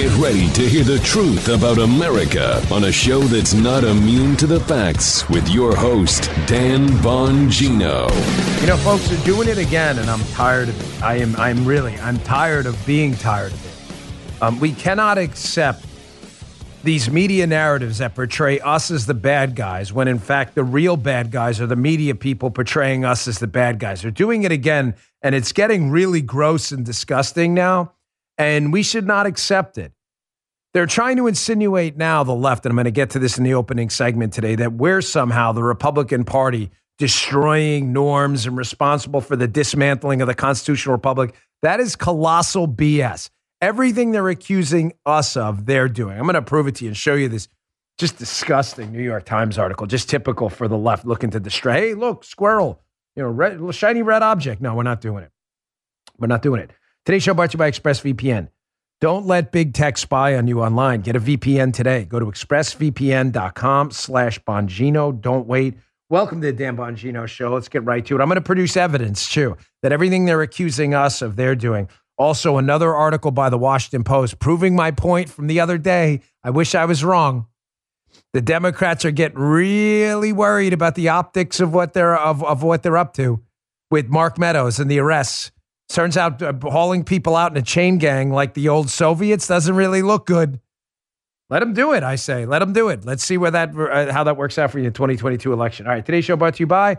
Get ready to hear the truth about America on a show that's not immune to the facts with your host, Dan Bongino. You know, folks, they're doing it again, and I'm tired of it. I am, I'm really, I'm tired of being tired of it. Um, we cannot accept these media narratives that portray us as the bad guys when in fact the real bad guys are the media people portraying us as the bad guys. They're doing it again, and it's getting really gross and disgusting now, and we should not accept it. They're trying to insinuate now, the left, and I'm going to get to this in the opening segment today, that we're somehow the Republican Party destroying norms and responsible for the dismantling of the constitutional republic. That is colossal BS. Everything they're accusing us of, they're doing. I'm going to prove it to you and show you this just disgusting New York Times article, just typical for the left looking to destroy. Hey, look, squirrel, you know, red, shiny red object. No, we're not doing it. We're not doing it. Today's show brought to you by ExpressVPN. Don't let big tech spy on you online. Get a VPN today. Go to expressvpn.com slash Bongino. Don't wait. Welcome to the Dan Bongino Show. Let's get right to it. I'm going to produce evidence, too, that everything they're accusing us of, they're doing. Also, another article by the Washington Post proving my point from the other day. I wish I was wrong. The Democrats are getting really worried about the optics of what they're of, of what they're up to with Mark Meadows and the arrests. Turns out uh, hauling people out in a chain gang like the old Soviets doesn't really look good. Let them do it, I say. Let them do it. Let's see where that uh, how that works out for you in 2022 election. All right, today's show brought to you by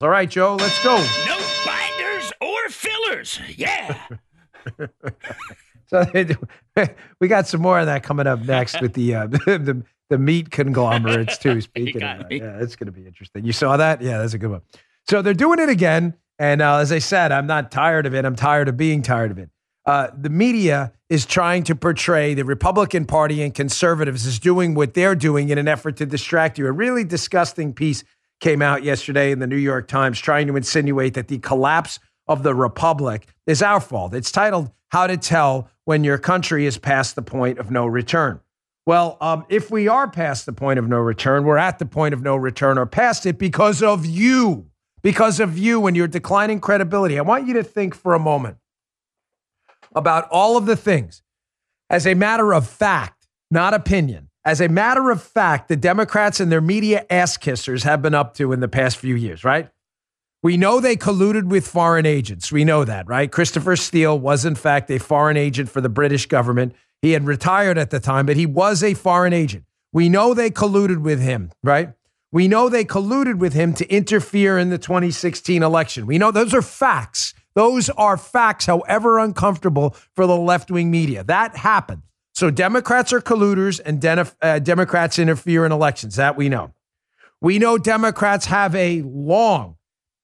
All right, Joe, let's go. No binders or fillers. Yeah. so we got some more of that coming up next with the uh, the, the meat conglomerates too. Speaking of that, me. yeah, it's going to be interesting. You saw that? Yeah, that's a good one. So they're doing it again, and uh, as I said, I'm not tired of it. I'm tired of being tired of it. Uh, the media is trying to portray the Republican Party and conservatives as doing what they're doing in an effort to distract you. A really disgusting piece came out yesterday in the New York Times trying to insinuate that the collapse of the republic is our fault. It's titled How to Tell When Your Country is Past the Point of No Return. Well, um, if we are past the point of no return, we're at the point of no return or past it because of you, because of you and your declining credibility. I want you to think for a moment about all of the things as a matter of fact, not opinion as a matter of fact, the Democrats and their media ass kissers have been up to in the past few years, right? We know they colluded with foreign agents. We know that, right? Christopher Steele was, in fact, a foreign agent for the British government. He had retired at the time, but he was a foreign agent. We know they colluded with him, right? We know they colluded with him to interfere in the 2016 election. We know those are facts. Those are facts, however uncomfortable for the left wing media. That happened. So Democrats are colluders and Den- uh, Democrats interfere in elections. That we know. We know Democrats have a long,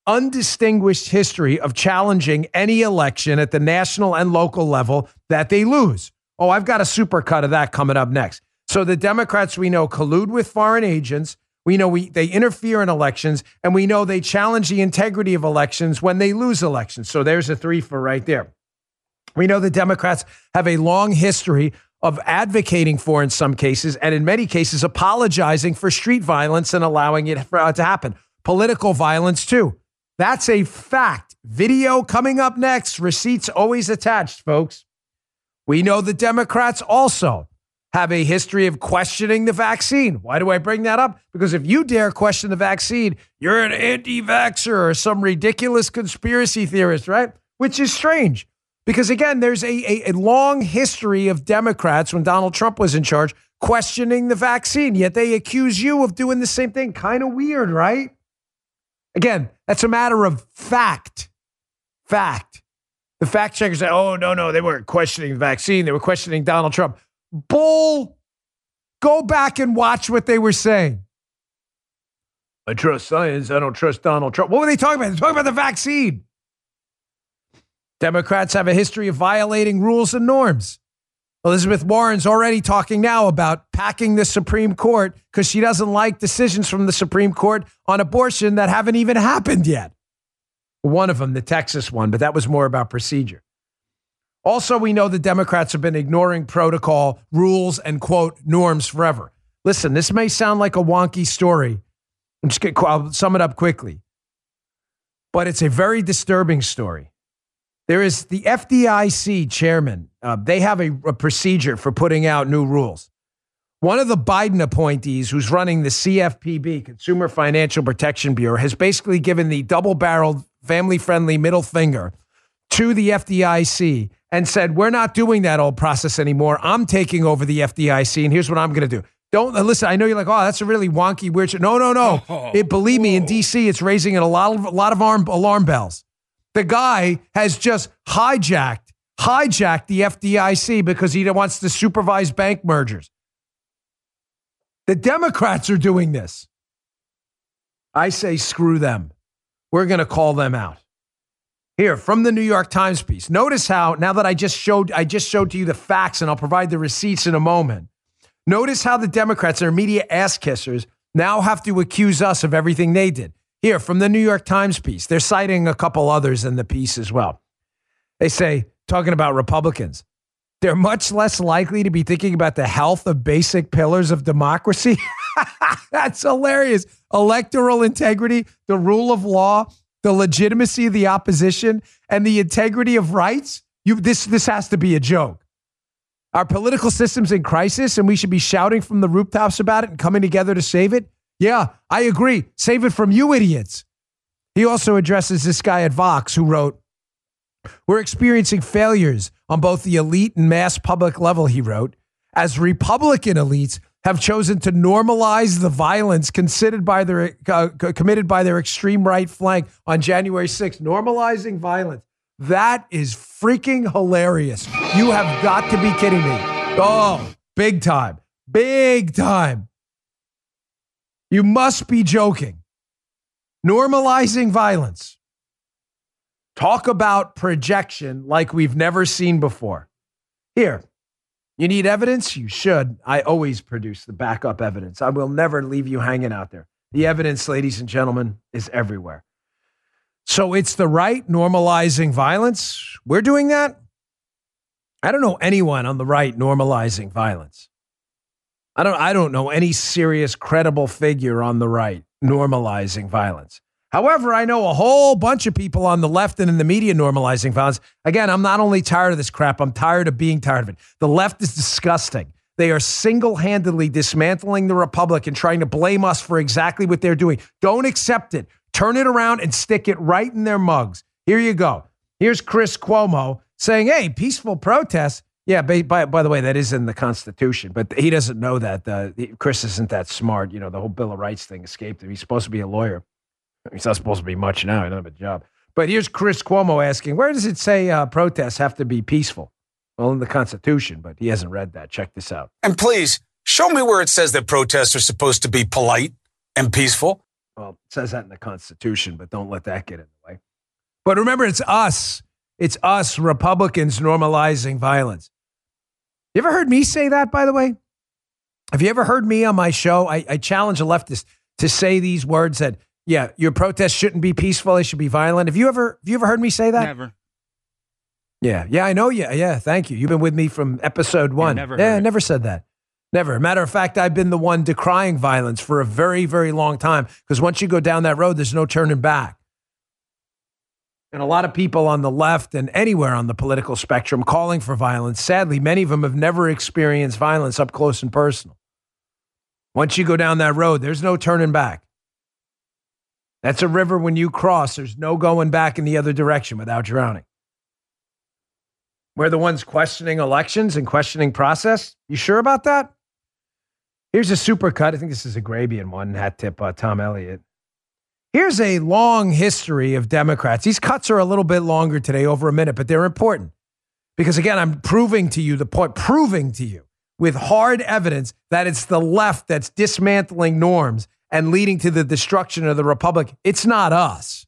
undistinguished history of challenging any election at the national and local level that they lose. Oh, I've got a supercut of that coming up next. So the Democrats we know collude with foreign agents. We know we, they interfere in elections, and we know they challenge the integrity of elections when they lose elections. So there's a three for right there. We know the Democrats have a long history of advocating for in some cases, and in many cases, apologizing for street violence and allowing it uh, to happen. Political violence, too. That's a fact. Video coming up next. Receipts always attached, folks. We know the Democrats also have a history of questioning the vaccine. Why do I bring that up? Because if you dare question the vaccine, you're an anti vaxxer or some ridiculous conspiracy theorist, right? Which is strange because again, there's a, a, a, long history of Democrats when Donald Trump was in charge questioning the vaccine, yet they accuse you of doing the same thing. Kind of weird, right? Again, that's a matter of fact. Fact. The fact checkers say, oh, no, no, they weren't questioning the vaccine. They were questioning Donald Trump. Bull. Go back and watch what they were saying. I trust science. I don't trust Donald Trump. What were they talking about? They're talking about the vaccine. Democrats have a history of violating rules and norms. Elizabeth Warren's already talking now about packing the Supreme Court because she doesn't like decisions from the Supreme Court on abortion that haven't even happened yet. One of them, the Texas one, but that was more about procedure. Also, we know the Democrats have been ignoring protocol, rules, and quote, norms forever. Listen, this may sound like a wonky story. I'm just going to sum it up quickly, but it's a very disturbing story. There is the FDIC chairman. Uh, they have a, a procedure for putting out new rules. One of the Biden appointees who's running the CFPB, Consumer Financial Protection Bureau, has basically given the double barreled, family friendly middle finger to the FDIC and said, We're not doing that old process anymore. I'm taking over the FDIC, and here's what I'm going to do. Don't listen. I know you're like, oh, that's a really wonky, weird. Shit. No, no, no. Oh, it, believe me, in DC, it's raising a lot of a lot of arm, alarm bells. The guy has just hijacked, hijacked the FDIC because he wants to supervise bank mergers. The Democrats are doing this. I say screw them. We're going to call them out. Here from the New York Times piece. Notice how now that I just showed I just showed to you the facts and I'll provide the receipts in a moment. Notice how the Democrats, and their media ass kissers, now have to accuse us of everything they did. Here, from the New York Times piece, they're citing a couple others in the piece as well. They say, talking about Republicans, they're much less likely to be thinking about the health of basic pillars of democracy. That's hilarious. Electoral integrity, the rule of law, the legitimacy of the opposition, and the integrity of rights. You, this, this has to be a joke. Our political system's in crisis, and we should be shouting from the rooftops about it and coming together to save it. Yeah, I agree. Save it from you idiots. He also addresses this guy at Vox who wrote, We're experiencing failures on both the elite and mass public level, he wrote, as Republican elites have chosen to normalize the violence considered by their, uh, committed by their extreme right flank on January 6th. Normalizing violence. That is freaking hilarious. You have got to be kidding me. Oh, big time. Big time. You must be joking. Normalizing violence. Talk about projection like we've never seen before. Here, you need evidence? You should. I always produce the backup evidence. I will never leave you hanging out there. The evidence, ladies and gentlemen, is everywhere. So it's the right normalizing violence. We're doing that. I don't know anyone on the right normalizing violence. I don't I don't know any serious credible figure on the right normalizing violence. However, I know a whole bunch of people on the left and in the media normalizing violence. Again, I'm not only tired of this crap, I'm tired of being tired of it. The left is disgusting. They are single handedly dismantling the Republic and trying to blame us for exactly what they're doing. Don't accept it. Turn it around and stick it right in their mugs. Here you go. Here's Chris Cuomo saying, hey, peaceful protests. Yeah, by, by, by, the way, that is in the Constitution, but he doesn't know that. Uh, Chris isn't that smart. You know, the whole Bill of Rights thing escaped him. He's supposed to be a lawyer. He's not supposed to be much now. He doesn't have a job. But here's Chris Cuomo asking, where does it say uh, protests have to be peaceful? Well, in the Constitution, but he hasn't read that. Check this out. And please show me where it says that protests are supposed to be polite and peaceful. Well, it says that in the Constitution, but don't let that get in the way. But remember, it's us. It's us Republicans normalizing violence. You ever heard me say that, by the way? Have you ever heard me on my show? I, I challenge a leftist to say these words that, yeah, your protests shouldn't be peaceful, they should be violent. Have you ever have you ever heard me say that? Never. Yeah, yeah, I know you. Yeah, thank you. You've been with me from episode one. never yeah, I never said that. Never. Matter of fact, I've been the one decrying violence for a very, very long time because once you go down that road, there's no turning back. And a lot of people on the left and anywhere on the political spectrum calling for violence, sadly, many of them have never experienced violence up close and personal. Once you go down that road, there's no turning back. That's a river when you cross, there's no going back in the other direction without drowning. We're the ones questioning elections and questioning process. You sure about that? Here's a super cut. I think this is a Grabien one, hat tip uh, Tom Elliott. Here's a long history of Democrats. These cuts are a little bit longer today, over a minute, but they're important. Because again, I'm proving to you the point, proving to you with hard evidence that it's the left that's dismantling norms and leading to the destruction of the Republic. It's not us.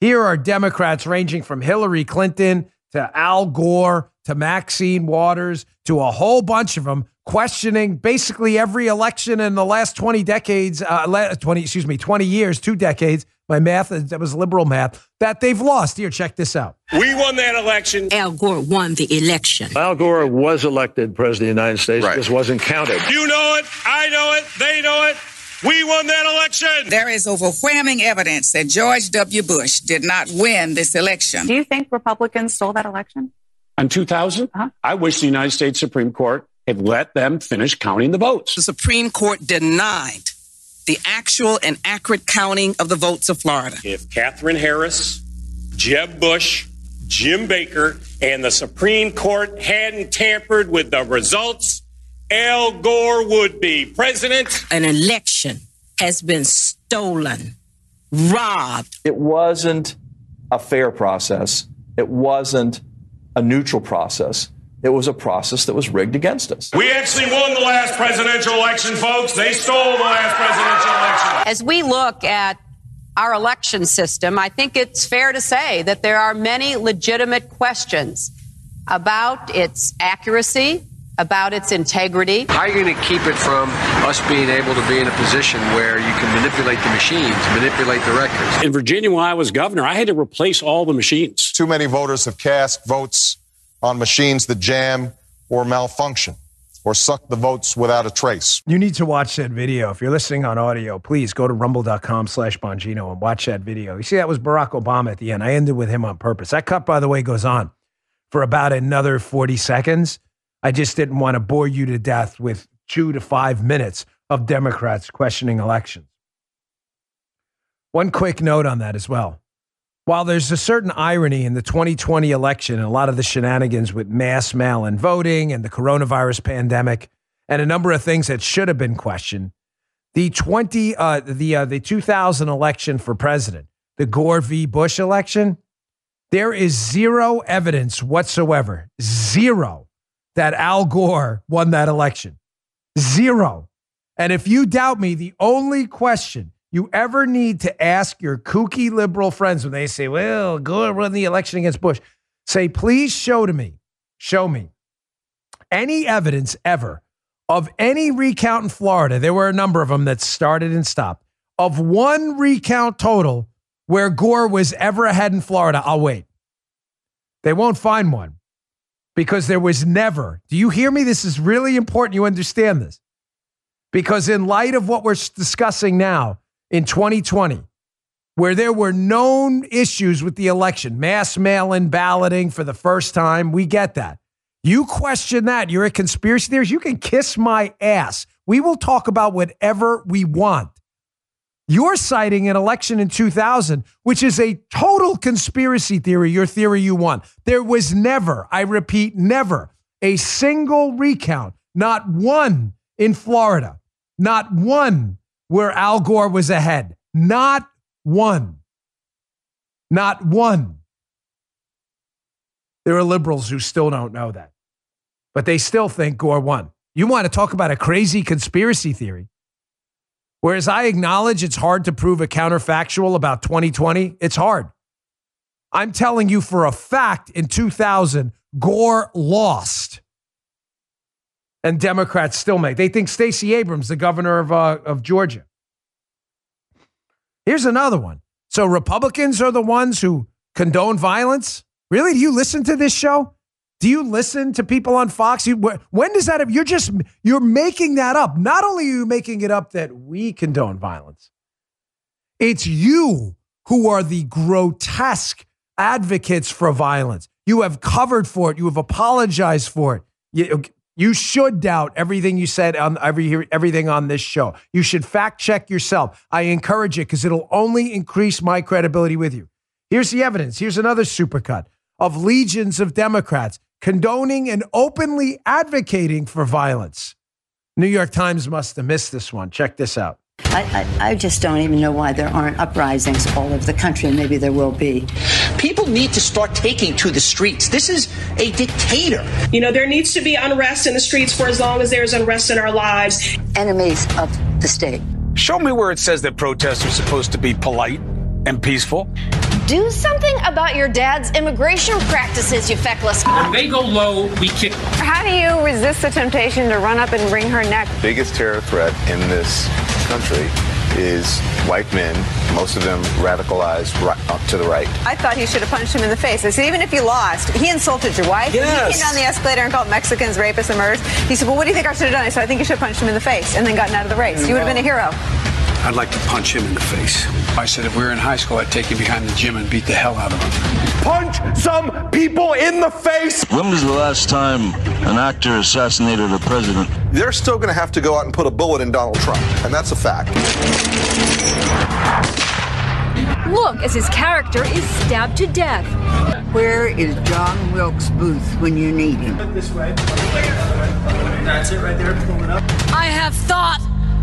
Here are Democrats ranging from Hillary Clinton to Al Gore to Maxine Waters to a whole bunch of them questioning basically every election in the last 20 decades, uh, 20, excuse me, 20 years, two decades. My math, that was liberal math, that they've lost. Here, check this out. We won that election. Al Gore won the election. Al Gore was elected president of the United States. Right. This wasn't counted. You know it. I know it. They know it. We won that election. There is overwhelming evidence that George W. Bush did not win this election. Do you think Republicans stole that election? In 2000, uh-huh. I wish the United States Supreme Court had let them finish counting the votes. The Supreme Court denied the actual and accurate counting of the votes of Florida. If Katherine Harris, Jeb Bush, Jim Baker, and the Supreme Court hadn't tampered with the results, Al Gore would be president. An election has been stolen, robbed. It wasn't a fair process. It wasn't a neutral process. It was a process that was rigged against us. We actually won the last presidential election, folks. They stole the last presidential election. As we look at our election system, I think it's fair to say that there are many legitimate questions about its accuracy, about its integrity. How are you going to keep it from us being able to be in a position where you can manipulate the machines, manipulate the records? In Virginia, when I was governor, I had to replace all the machines. Too many voters have cast votes on machines that jam or malfunction or suck the votes without a trace. You need to watch that video. If you're listening on audio, please go to rumble.com slash Bongino and watch that video. You see, that was Barack Obama at the end. I ended with him on purpose. That cut, by the way, goes on for about another 40 seconds. I just didn't want to bore you to death with two to five minutes of Democrats questioning elections. One quick note on that as well. While there's a certain irony in the 2020 election and a lot of the shenanigans with mass mail in voting and the coronavirus pandemic and a number of things that should have been questioned, the 20 uh, the uh, the 2000 election for president, the Gore v. Bush election, there is zero evidence whatsoever, zero, that Al Gore won that election. Zero. And if you doubt me, the only question you ever need to ask your kooky liberal friends when they say, well, go run the election against Bush, say, please show to me, show me any evidence ever of any recount in Florida. There were a number of them that started and stopped, of one recount total where Gore was ever ahead in Florida. I'll wait. They won't find one because there was never. Do you hear me? This is really important. You understand this. Because, in light of what we're discussing now, in 2020 where there were known issues with the election, mass mail in balloting for the first time. We get that. You question that. You're a conspiracy theorist. You can kiss my ass. We will talk about whatever we want. You're citing an election in 2000, which is a total conspiracy theory, your theory you won. There was never, I repeat, never a single recount, not one in Florida, not one where Al Gore was ahead. Not one. Not one. There are liberals who still don't know that, but they still think Gore won. You want to talk about a crazy conspiracy theory? Whereas I acknowledge it's hard to prove a counterfactual about 2020, it's hard. I'm telling you for a fact in 2000, Gore lost and Democrats still make. They think Stacey Abrams, the governor of, uh, of Georgia. Here's another one. So Republicans are the ones who condone violence? Really? Do you listen to this show? Do you listen to people on Fox? You, when does that? You're just you're making that up. Not only are you making it up that we condone violence, it's you who are the grotesque advocates for violence. You have covered for it. You have apologized for it. You, you should doubt everything you said on every everything on this show. You should fact check yourself. I encourage it because it'll only increase my credibility with you. Here's the evidence. Here's another supercut of legions of Democrats condoning and openly advocating for violence. New York Times must have missed this one. Check this out. I, I, I, just don't even know why there aren't uprisings all over the country, and maybe there will be. People need to start taking to the streets. This is a dictator. You know, there needs to be unrest in the streets for as long as there's unrest in our lives. Enemies of the state. Show me where it says that protests are supposed to be polite and peaceful. Do something about your dad's immigration practices, you feckless. When they go low, we kick. How do you resist the temptation to run up and wring her neck? Biggest terror threat in this country is white men, most of them radicalized right, up to the right. I thought he should have punched him in the face. I said, even if you lost, he insulted your wife. Yes. He came down the escalator and called Mexicans rapists and murderers. He said, well, what do you think I should have done? I said, I think you should have punched him in the face and then gotten out of the race. You would have been a hero. I'd like to punch him in the face. I said if we were in high school, I'd take him behind the gym and beat the hell out of him. Punch some people in the face. When was the last time an actor assassinated a president? They're still going to have to go out and put a bullet in Donald Trump, and that's a fact. Look as his character is stabbed to death. Where is John Wilkes Booth when you need him? This way. That's it right there. Pull it up. I have thought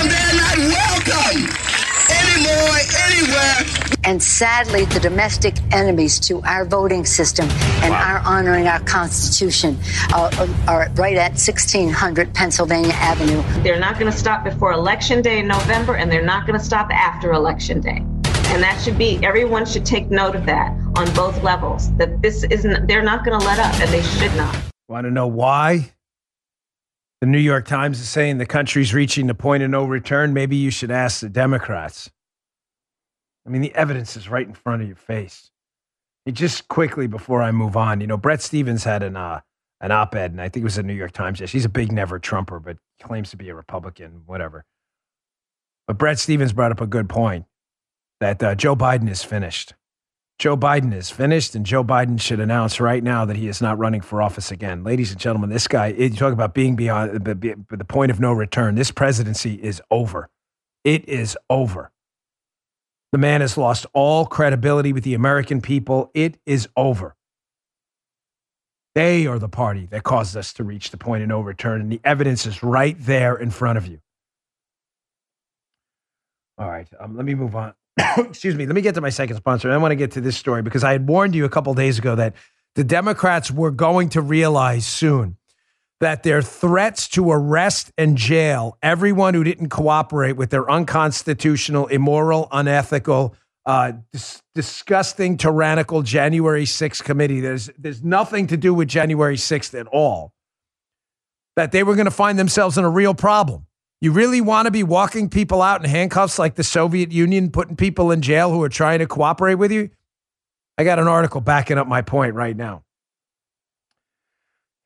not welcome anymore, anywhere. And sadly, the domestic enemies to our voting system and wow. our honoring our Constitution uh, are right at 1600 Pennsylvania Avenue. They're not going to stop before Election Day in November, and they're not going to stop after Election Day. And that should be, everyone should take note of that on both levels, that this isn't, they're not going to let up, and they should not. Want to know why? The New York Times is saying the country's reaching the point of no return. Maybe you should ask the Democrats. I mean, the evidence is right in front of your face. And just quickly before I move on, you know, Bret Stephens had an uh, an op-ed, and I think it was the New York Times. Yes, he's a big never Trumper, but claims to be a Republican, whatever. But Bret Stephens brought up a good point that uh, Joe Biden is finished. Joe Biden is finished, and Joe Biden should announce right now that he is not running for office again. Ladies and gentlemen, this guy, you talk about being beyond the point of no return. This presidency is over. It is over. The man has lost all credibility with the American people. It is over. They are the party that caused us to reach the point of no return, and the evidence is right there in front of you. All right, um, let me move on. Excuse me. Let me get to my second sponsor. I want to get to this story because I had warned you a couple days ago that the Democrats were going to realize soon that their threats to arrest and jail everyone who didn't cooperate with their unconstitutional, immoral, unethical, uh, dis- disgusting, tyrannical January 6th committee. There's, there's nothing to do with January 6th at all. That they were going to find themselves in a real problem. You really want to be walking people out in handcuffs like the Soviet Union, putting people in jail who are trying to cooperate with you? I got an article backing up my point right now.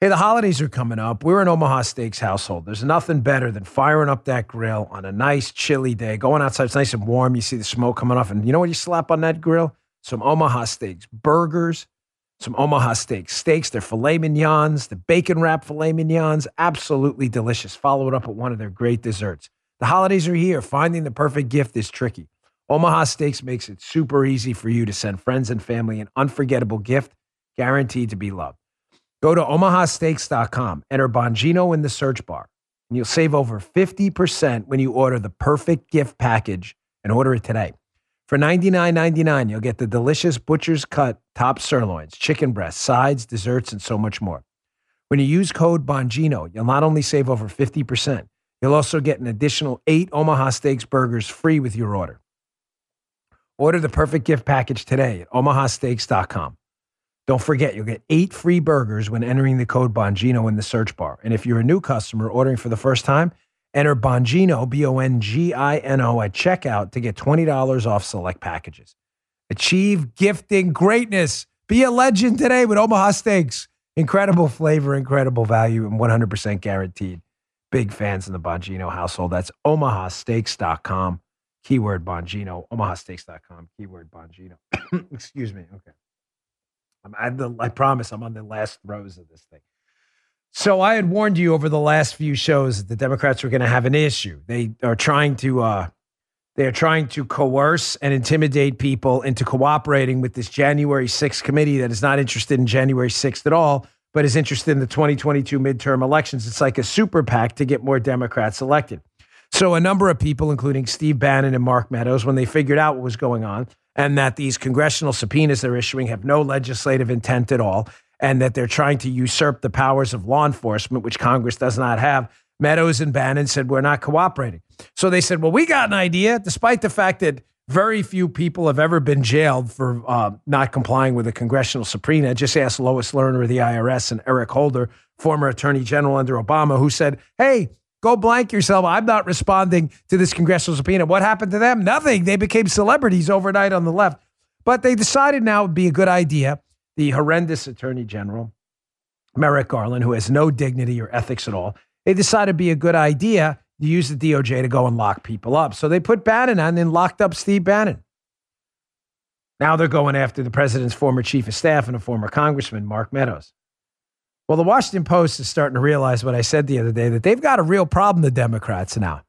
Hey, the holidays are coming up. We're an Omaha Steaks household. There's nothing better than firing up that grill on a nice chilly day, going outside. It's nice and warm. You see the smoke coming off. And you know what you slap on that grill? Some Omaha Steaks, burgers, some Omaha Steaks. Steaks, they're filet mignons, the bacon wrap filet mignons. Absolutely delicious. Follow it up with one of their great desserts. The holidays are here. Finding the perfect gift is tricky. Omaha Steaks makes it super easy for you to send friends and family an unforgettable gift guaranteed to be loved. Go to omahasteaks.com, enter Bongino in the search bar, and you'll save over 50% when you order the perfect gift package and order it today. For $99.99, you'll get the delicious butcher's cut top sirloins, chicken breasts, sides, desserts, and so much more. When you use code Bongino, you'll not only save over 50%, you'll also get an additional eight Omaha Steaks burgers free with your order. Order the perfect gift package today at omahasteaks.com. Don't forget, you'll get eight free burgers when entering the code Bongino in the search bar. And if you're a new customer ordering for the first time, enter Bongino, B O N G I N O, at checkout to get $20 off select packages. Achieve gifting greatness. Be a legend today with Omaha Steaks. Incredible flavor, incredible value, and 100% guaranteed. Big fans in the Bongino household. That's omahasteaks.com. Keyword Bongino. Omahasteaks.com. Keyword Bongino. Excuse me. Okay. I'm the, I promise I'm on the last rows of this thing. So I had warned you over the last few shows that the Democrats were going to have an issue. They are trying to uh, They're trying to coerce and intimidate people into cooperating with this January 6th committee that is not interested in January 6th at all, but is interested in the 2022 midterm elections. It's like a super PAC to get more Democrats elected. So, a number of people, including Steve Bannon and Mark Meadows, when they figured out what was going on and that these congressional subpoenas they're issuing have no legislative intent at all, and that they're trying to usurp the powers of law enforcement, which Congress does not have, Meadows and Bannon said, We're not cooperating. So they said, Well, we got an idea, despite the fact that very few people have ever been jailed for uh, not complying with a congressional subpoena. Just ask Lois Lerner of the IRS and Eric Holder, former attorney general under Obama, who said, Hey, go blank yourself. I'm not responding to this congressional subpoena. What happened to them? Nothing. They became celebrities overnight on the left. But they decided now it would be a good idea. The horrendous attorney general, Merrick Garland, who has no dignity or ethics at all, they decided it'd be a good idea to use the DOJ to go and lock people up. So they put Bannon on and locked up Steve Bannon. Now they're going after the president's former chief of staff and a former congressman, Mark Meadows. Well, the Washington Post is starting to realize what I said the other day that they've got a real problem, the Democrats now.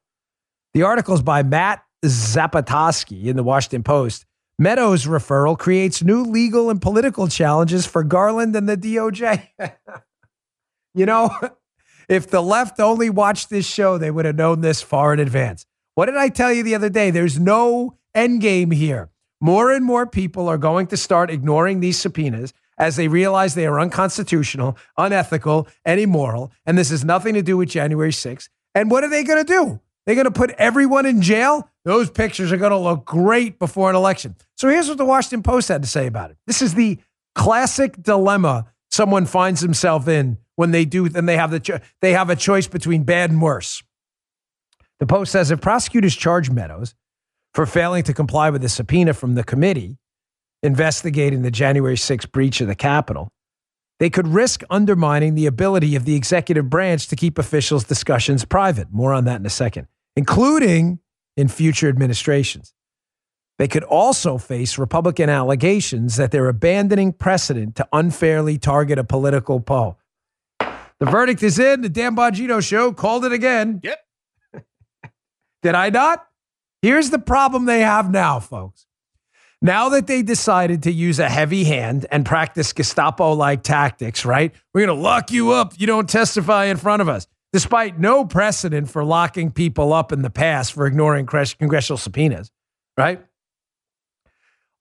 The article's by Matt Zapotosky in the Washington Post. Meadows' referral creates new legal and political challenges for Garland and the DOJ. you know, if the left only watched this show, they would have known this far in advance. What did I tell you the other day? There's no end game here. More and more people are going to start ignoring these subpoenas as they realize they are unconstitutional, unethical, and immoral. And this has nothing to do with January 6th. And what are they going to do? They're going to put everyone in jail? Those pictures are going to look great before an election. So here's what the Washington Post had to say about it. This is the classic dilemma someone finds himself in when they do, then they have the cho- they have a choice between bad and worse. The Post says if prosecutors charge Meadows for failing to comply with the subpoena from the committee investigating the January 6th breach of the Capitol, they could risk undermining the ability of the executive branch to keep officials' discussions private. More on that in a second, including in future administrations. They could also face Republican allegations that they're abandoning precedent to unfairly target a political poll. The verdict is in. The Dan Bongino show called it again. Yep. Did I not? Here's the problem they have now, folks. Now that they decided to use a heavy hand and practice Gestapo like tactics, right? We're going to lock you up. You don't testify in front of us, despite no precedent for locking people up in the past for ignoring congressional subpoenas, right?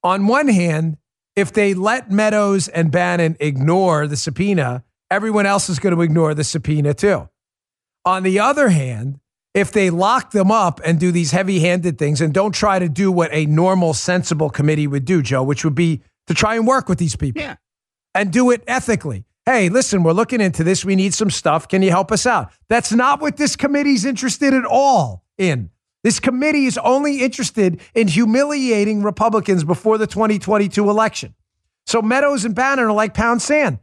On one hand, if they let Meadows and Bannon ignore the subpoena, everyone else is going to ignore the subpoena too. On the other hand, if they lock them up and do these heavy handed things and don't try to do what a normal, sensible committee would do, Joe, which would be to try and work with these people yeah. and do it ethically. Hey, listen, we're looking into this. We need some stuff. Can you help us out? That's not what this committee's interested at all in. This committee is only interested in humiliating Republicans before the 2022 election. So Meadows and Bannon are like pound sand.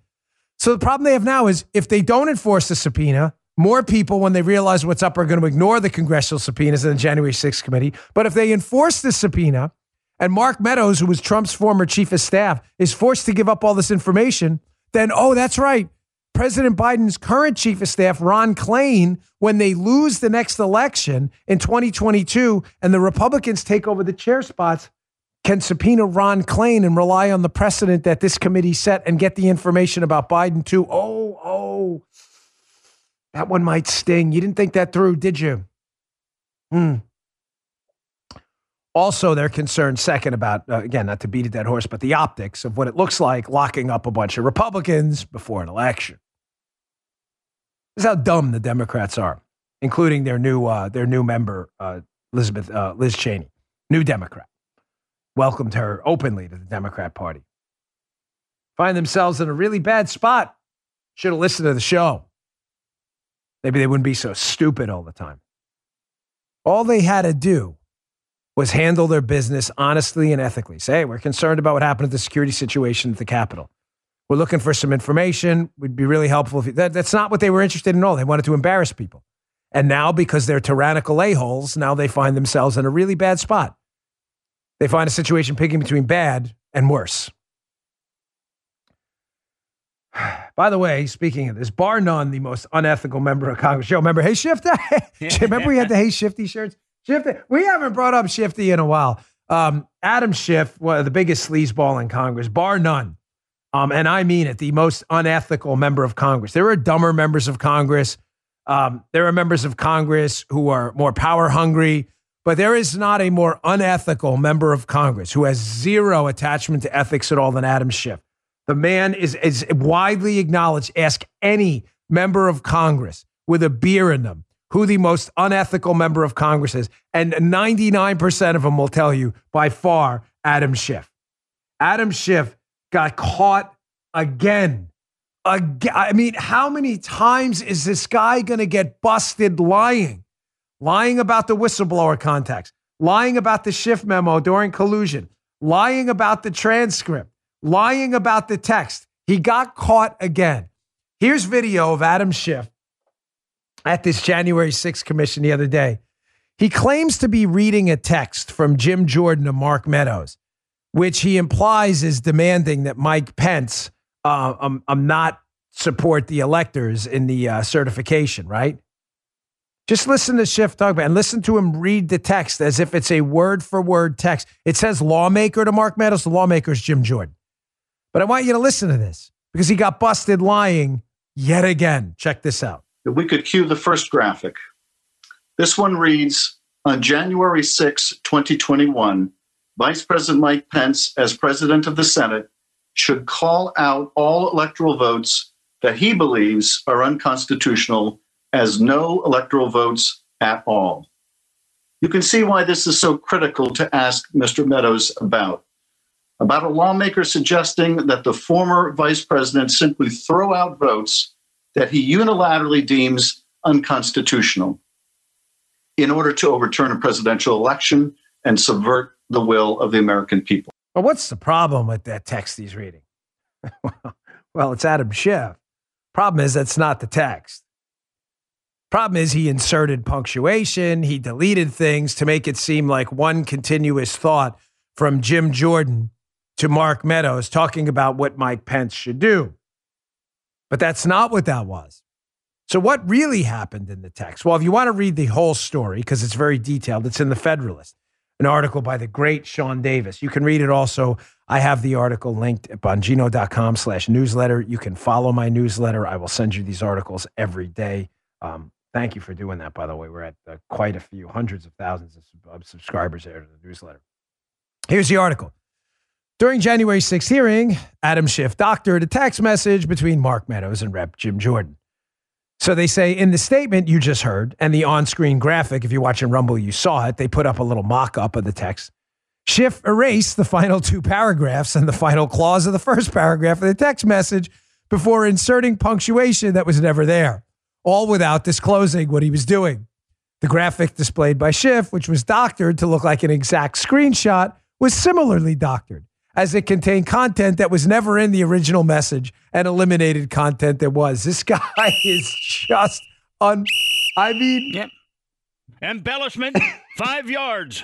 So the problem they have now is if they don't enforce the subpoena, more people, when they realize what's up, are going to ignore the congressional subpoenas in the January 6th committee. But if they enforce the subpoena, and Mark Meadows, who was Trump's former chief of staff, is forced to give up all this information, then, oh, that's right. President Biden's current chief of staff, Ron Klain, when they lose the next election in 2022 and the Republicans take over the chair spots, can subpoena Ron Klain and rely on the precedent that this committee set and get the information about Biden too? Oh, oh, that one might sting. You didn't think that through, did you? Hmm. Also, they're concerned, second, about, uh, again, not to beat a dead horse, but the optics of what it looks like locking up a bunch of Republicans before an election. This is how dumb the Democrats are, including their new, uh, their new member, uh, Elizabeth, uh, Liz Cheney, new Democrat. Welcomed her openly to the Democrat Party. Find themselves in a really bad spot. Should have listened to the show. Maybe they wouldn't be so stupid all the time. All they had to do was handle their business honestly and ethically. Say, hey, we're concerned about what happened to the security situation at the Capitol. We're looking for some information. Would be really helpful if you, that, that's not what they were interested in all. They wanted to embarrass people. And now, because they're tyrannical a-holes, now they find themselves in a really bad spot. They find a situation picking between bad and worse. By the way, speaking of this, bar none, the most unethical member of Congress. Joe, remember Hey Shifty? remember we had the Hey Shifty shirts? Shifty. We haven't brought up Shifty in a while. Um, Adam Schiff, one of the biggest sleazeball in Congress, bar none. Um, and I mean it, the most unethical member of Congress. There are dumber members of Congress. Um, there are members of Congress who are more power hungry, but there is not a more unethical member of Congress who has zero attachment to ethics at all than Adam Schiff. The man is, is widely acknowledged. Ask any member of Congress with a beer in them who the most unethical member of Congress is. And 99% of them will tell you by far Adam Schiff. Adam Schiff got caught again. again. I mean, how many times is this guy going to get busted lying? Lying about the whistleblower contacts, lying about the Schiff memo during collusion, lying about the transcript, lying about the text. He got caught again. Here's video of Adam Schiff at this January 6th commission the other day. He claims to be reading a text from Jim Jordan to Mark Meadows, which he implies is demanding that Mike Pence uh, um, um, not support the electors in the uh, certification, right? Just listen to Schiff talk about and listen to him read the text as if it's a word for word text. It says lawmaker to Mark Meadows. The lawmaker is Jim Jordan. But I want you to listen to this because he got busted lying yet again. Check this out. If we could cue the first graphic. This one reads On January 6, 2021, Vice President Mike Pence, as President of the Senate, should call out all electoral votes that he believes are unconstitutional as no electoral votes at all. You can see why this is so critical to ask Mr. Meadows about. About a lawmaker suggesting that the former vice president simply throw out votes that he unilaterally deems unconstitutional in order to overturn a presidential election and subvert the will of the American people. Well, what's the problem with that text he's reading? well, it's Adam Schiff. Problem is, that's not the text. Problem is, he inserted punctuation, he deleted things to make it seem like one continuous thought from Jim Jordan to Mark Meadows talking about what Mike Pence should do. But that's not what that was. So, what really happened in the text? Well, if you want to read the whole story, because it's very detailed, it's in the Federalist, an article by the great Sean Davis. You can read it also. I have the article linked at bongino.com slash newsletter. You can follow my newsletter. I will send you these articles every day. Um, thank you for doing that, by the way. We're at uh, quite a few, hundreds of thousands of, of subscribers there to the newsletter. Here's the article. During January 6th hearing, Adam Schiff doctored a text message between Mark Meadows and Rep. Jim Jordan. So they say in the statement you just heard and the on screen graphic, if you're watching Rumble, you saw it. They put up a little mock up of the text. Schiff erased the final two paragraphs and the final clause of the first paragraph of the text message before inserting punctuation that was never there, all without disclosing what he was doing. The graphic displayed by Schiff, which was doctored to look like an exact screenshot, was similarly doctored as it contained content that was never in the original message and eliminated content that was. This guy is just un. I mean, yep. embellishment, five yards.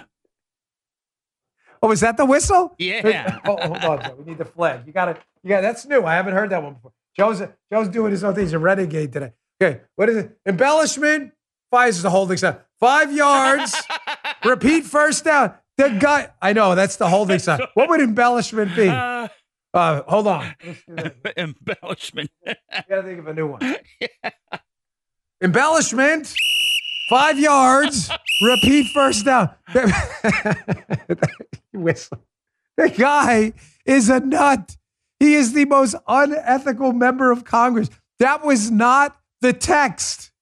Oh, is that the whistle? Yeah. oh, hold on, Joe. We need the flag. You got it. Yeah, that's new. I haven't heard that one before. Joe's Joe's doing his own thing. He's a renegade today. Okay, what is it? Embellishment. Five is the holding sign. Five yards. Repeat first down. The guy, I know that's the holding sign. What would embellishment be? Uh, uh, hold on. embellishment. you gotta think of a new one. Yeah. Embellishment. Five yards. Repeat first down. Whistle. The guy is a nut. He is the most unethical member of Congress. That was not the text.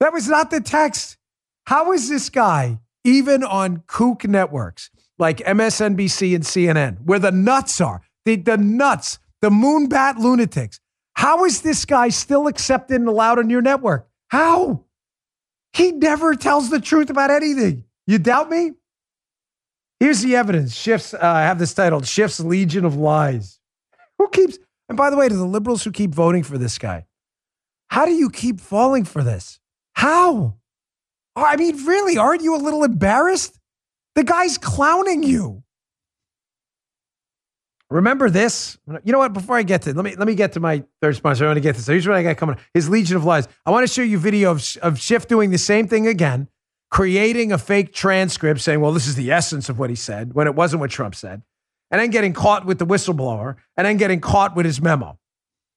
That was not the text. How is this guy even on kook networks like MSNBC and CNN, where the nuts are, the, the nuts, the moonbat lunatics. How is this guy still accepted and allowed on your network? How? He never tells the truth about anything. You doubt me? Here's the evidence. Schiff's, uh, I have this titled Schiff's Legion of Lies. Who keeps, and by the way, to the liberals who keep voting for this guy, how do you keep falling for this? How? I mean, really, aren't you a little embarrassed? The guy's clowning you. Remember this? You know what? Before I get to let me let me get to my third sponsor. I want to get this. Here's what I got coming. His Legion of Lies. I want to show you video of of Schiff doing the same thing again, creating a fake transcript saying, well, this is the essence of what he said when it wasn't what Trump said, and then getting caught with the whistleblower, and then getting caught with his memo.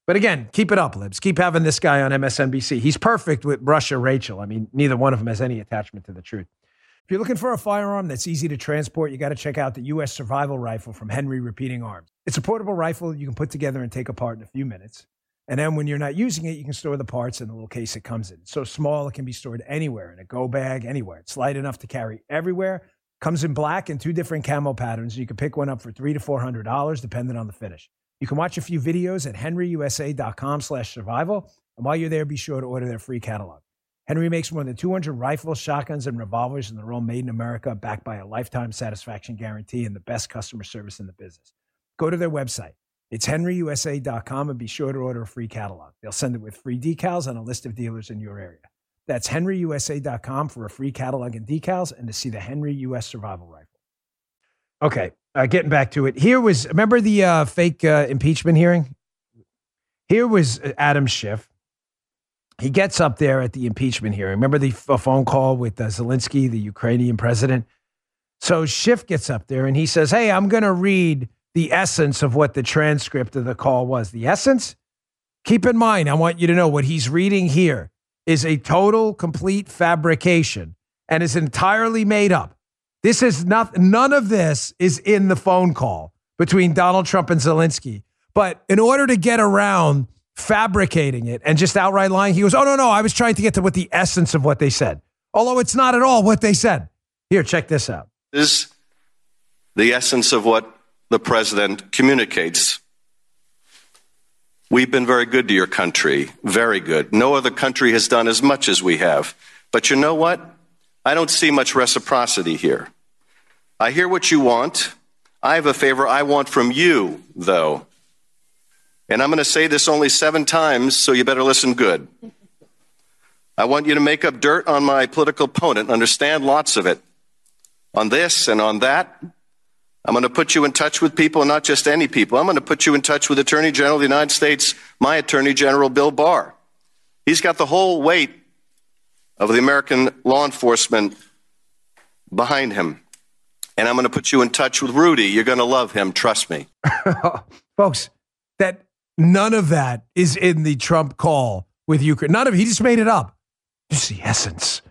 But again, keep it up, Libs. Keep having this guy on MSNBC. He's perfect with Russia Rachel. I mean, neither one of them has any attachment to the truth. If you're looking for a firearm that's easy to transport, you got to check out the U.S. Survival Rifle from Henry Repeating Arms. It's a portable rifle you can put together and take apart in a few minutes. And then when you're not using it, you can store the parts in the little case it comes in. It's so small, it can be stored anywhere in a go bag, anywhere. It's light enough to carry everywhere. Comes in black and two different camo patterns. You can pick one up for three to four hundred dollars, depending on the finish. You can watch a few videos at henryusa.com slash survival. And while you're there, be sure to order their free catalog. Henry makes more than 200 rifles, shotguns, and revolvers, and they're all made in America, backed by a lifetime satisfaction guarantee and the best customer service in the business. Go to their website. It's henryusa.com and be sure to order a free catalog. They'll send it with free decals and a list of dealers in your area. That's henryusa.com for a free catalog and decals and to see the Henry US Survival Rifle. Okay, uh, getting back to it. Here was, remember the uh, fake uh, impeachment hearing? Here was uh, Adam Schiff. He gets up there at the impeachment hearing. Remember the f- phone call with uh, Zelensky, the Ukrainian president? So Schiff gets up there and he says, Hey, I'm going to read the essence of what the transcript of the call was. The essence? Keep in mind, I want you to know what he's reading here is a total, complete fabrication and is entirely made up. This is not, none of this is in the phone call between Donald Trump and Zelensky. But in order to get around fabricating it and just outright lying, he goes, Oh, no, no, I was trying to get to what the essence of what they said. Although it's not at all what they said. Here, check this out. Is the essence of what the president communicates. We've been very good to your country, very good. No other country has done as much as we have. But you know what? I don't see much reciprocity here. I hear what you want. I have a favor I want from you, though. And I'm going to say this only seven times, so you better listen good. I want you to make up dirt on my political opponent, understand lots of it, on this and on that. I'm going to put you in touch with people, not just any people. I'm going to put you in touch with Attorney General of the United States, my Attorney General, Bill Barr. He's got the whole weight of the American law enforcement behind him. And I'm going to put you in touch with Rudy. You're going to love him. Trust me. Folks, that none of that is in the Trump call with Ukraine. None of it. He just made it up. Just the essence.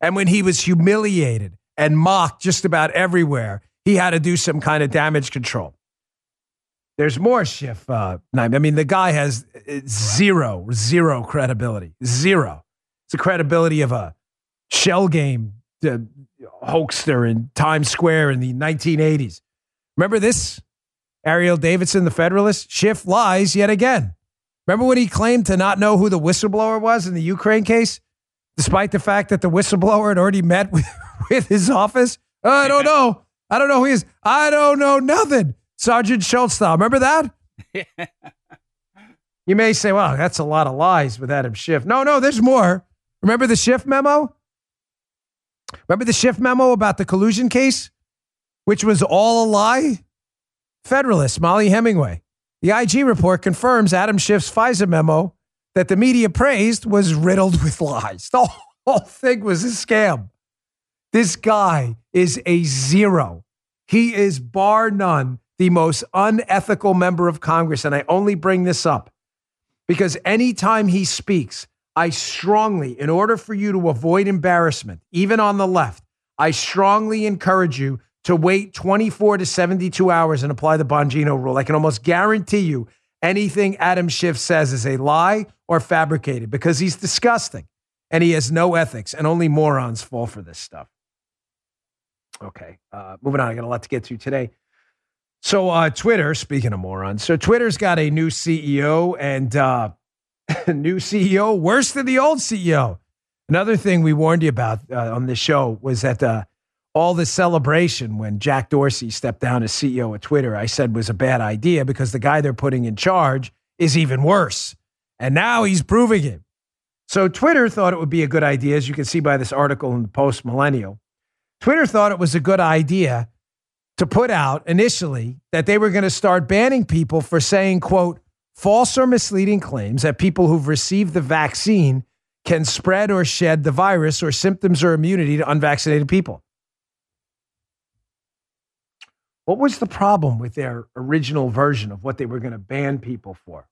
And when he was humiliated and mocked just about everywhere, he had to do some kind of damage control. There's more Schiff. Uh, I mean, the guy has zero, zero credibility. Zero. It's the credibility of a shell game uh, hoaxer in Times Square in the 1980s. Remember this? Ariel Davidson, the Federalist? Schiff lies yet again. Remember when he claimed to not know who the whistleblower was in the Ukraine case, despite the fact that the whistleblower had already met with, with his office? Oh, I don't know. I don't know who he is. I don't know nothing. Sergeant Schultz style. Remember that? you may say, well, that's a lot of lies with Adam Schiff. No, no, there's more. Remember the Schiff memo? Remember the Schiff memo about the collusion case, which was all a lie? Federalist, Mollie Hemingway. The IG report confirms Adam Schiff's FISA memo that the media praised was riddled with lies. The whole thing was a scam. This guy is a zero. He is, bar none, the most unethical member of Congress. And I only bring this up because anytime he speaks, I strongly, in order for you to avoid embarrassment, even on the left, I strongly encourage you to wait 24 to 72 hours and apply the Bongino rule. I can almost guarantee you anything Adam Schiff says is a lie or fabricated because he's disgusting and he has no ethics, and only morons fall for this stuff. Okay, uh, moving on. I got a lot to get to today. So, uh, Twitter, speaking of morons, so Twitter's got a new CEO and uh, new CEO worse than the old CEO. Another thing we warned you about uh, on this show was that uh, all the celebration when Jack Dorsey stepped down as CEO of Twitter, I said was a bad idea because the guy they're putting in charge is even worse. And now he's proving it. So, Twitter thought it would be a good idea, as you can see by this article in the Post Millennial Twitter thought it was a good idea to put out initially that they were going to start banning people for saying, quote, false or misleading claims that people who've received the vaccine can spread or shed the virus or symptoms or immunity to unvaccinated people. What was the problem with their original version of what they were going to ban people for?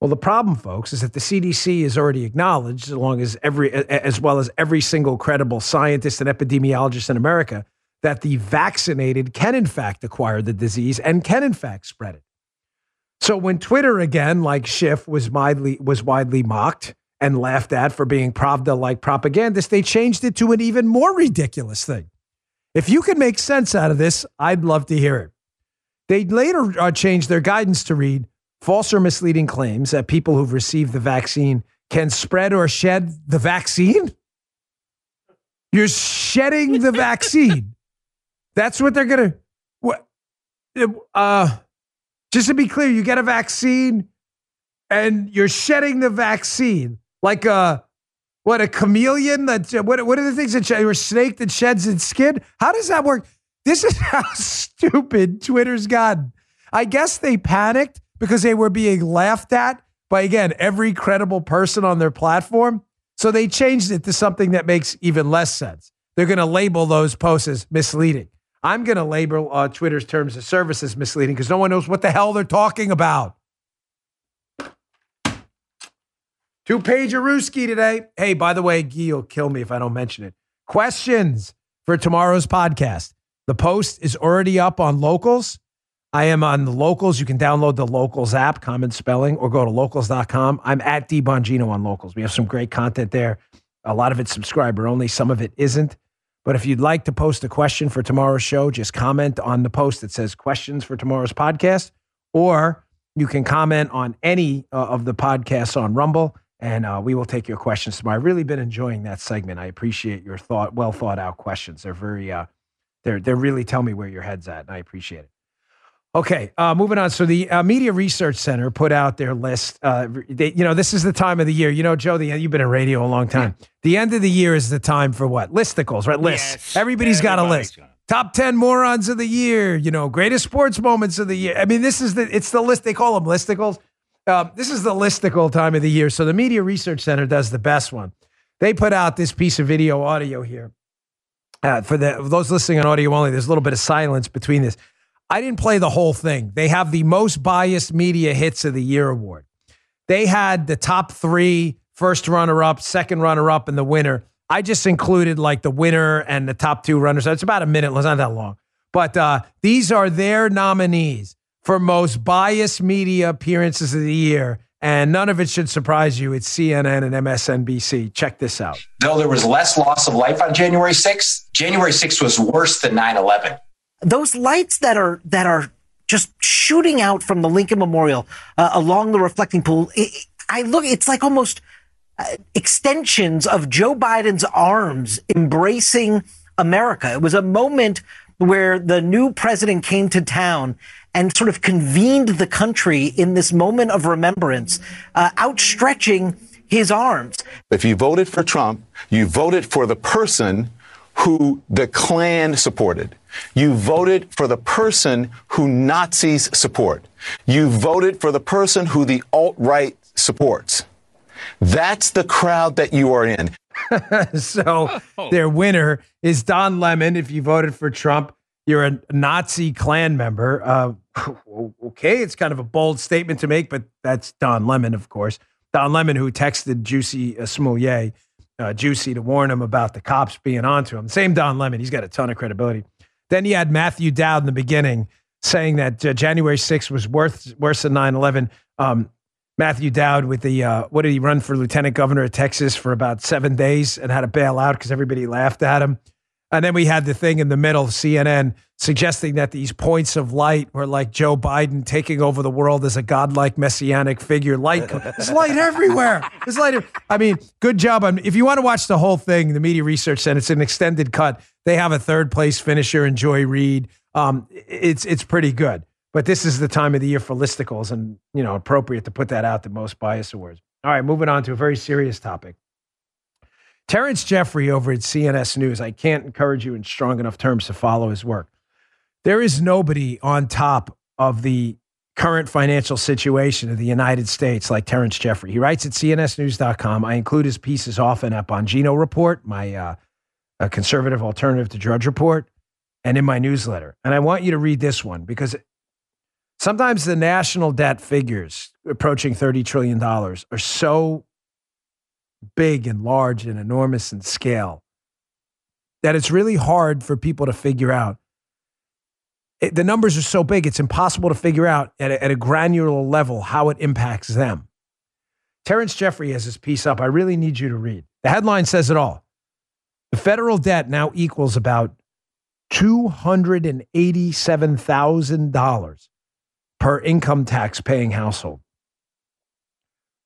Well, the problem, folks, is that the CDC is already acknowledged, along as every, as well as every single credible scientist and epidemiologist in America, that the vaccinated can in fact acquire the disease and can in fact spread it. So when Twitter again, like Schiff, was widely was widely mocked and laughed at for being Pravda like propagandist, they changed it to an even more ridiculous thing. If you can make sense out of this, I'd love to hear it. They later uh, changed their guidance to read false or misleading claims that people who've received the vaccine can spread or shed the vaccine. You're shedding the vaccine. That's what they're gonna. What? Uh, just to be clear, you get a vaccine, and you're shedding the vaccine like a what a chameleon that what what are the things that or a snake that sheds its skin? How does that work? This is how stupid Twitter's gotten. I guess they panicked because they were being laughed at by again every credible person on their platform. So they changed it to something that makes even less sense. They're going to label those posts as misleading. I'm going to label uh, Twitter's terms of service as misleading because no one knows what the hell they're talking about. Two page Ruski today. Hey, by the way, Guy will kill me if I don't mention it. Questions for tomorrow's podcast. The post is already up on locals. I am on the locals. You can download the locals app, common spelling, or go to locals.com. I'm at D Bongino on locals. We have some great content there. A lot of it's subscriber only, some of it isn't. But if you'd like to post a question for tomorrow's show, just comment on the post that says questions for tomorrow's podcast, or you can comment on any uh, of the podcasts on Rumble and uh, we will take your questions tomorrow. I've really been enjoying that segment. I appreciate your thought, well thought out questions. They're very, uh, they're they're really tell me where your head's at, and I appreciate it. Okay, uh, moving on. So the uh, Media Research Center put out their list. Uh, they, you know, this is the time of the year. You know, Joe, the, you've been in radio a long time. Yeah. The end of the year is the time for what? Listicles, right? Lists. Yes. Everybody's got a list. Got Top ten morons of the year. You know, greatest sports moments of the year. I mean, this is the it's the list. They call them listicles. Uh, this is the listicle time of the year. So the Media Research Center does the best one. They put out this piece of video audio here. Uh, for the for those listening on audio only, there's a little bit of silence between this. I didn't play the whole thing. They have the most biased media hits of the year award. They had the top three, first runner up, second runner up, and the winner. I just included like the winner and the top two runners. It's about a minute. It's not that long. But uh, these are their nominees for most biased media appearances of the year. And none of it should surprise you. It's CNN and MSNBC. Check this out. Though there was less loss of life on January 6th, January 6th was worse than 9 11. Those lights that are, that are just shooting out from the Lincoln Memorial uh, along the reflecting pool, it, I look, it's like almost uh, extensions of Joe Biden's arms embracing America. It was a moment where the new president came to town and sort of convened the country in this moment of remembrance, uh, outstretching his arms. If you voted for Trump, you voted for the person who the Klan supported. You voted for the person who Nazis support. You voted for the person who the alt right supports. That's the crowd that you are in. so their winner is Don Lemon. If you voted for Trump, you're a Nazi Klan member. Uh, okay, it's kind of a bold statement to make, but that's Don Lemon, of course. Don Lemon, who texted Jussie uh, uh, Jussie, to warn him about the cops being onto him. Same Don Lemon. He's got a ton of credibility. Then you had Matthew Dowd in the beginning saying that uh, January 6th was worse than 9 11. Um, Matthew Dowd with the, uh, what did he run for lieutenant governor of Texas for about seven days and had to bail out because everybody laughed at him. And then we had the thing in the middle, CNN, suggesting that these points of light were like Joe Biden taking over the world as a godlike messianic figure. Light, there's light everywhere. There's light. I mean, good job. On, if you want to watch the whole thing, the Media Research Center, it's an extended cut. They have a third place finisher in Joy Reid. Um, it's it's pretty good. But this is the time of the year for listicles, and you know, appropriate to put that out. The most bias awards. All right, moving on to a very serious topic. Terrence Jeffrey over at CNS News, I can't encourage you in strong enough terms to follow his work. There is nobody on top of the current financial situation of the United States, like Terrence Jeffrey. He writes at cnsnews.com. I include his pieces often at Bongino Report, my uh, conservative alternative to Drudge Report, and in my newsletter. And I want you to read this one because sometimes the national debt figures approaching $30 trillion are so big and large and enormous in scale that it's really hard for people to figure out. It, the numbers are so big, it's impossible to figure out at a, at a granular level how it impacts them. Terrence Jeffrey has this piece up. I really need you to read. The headline says it all. The federal debt now equals about $287,000 per income tax paying household.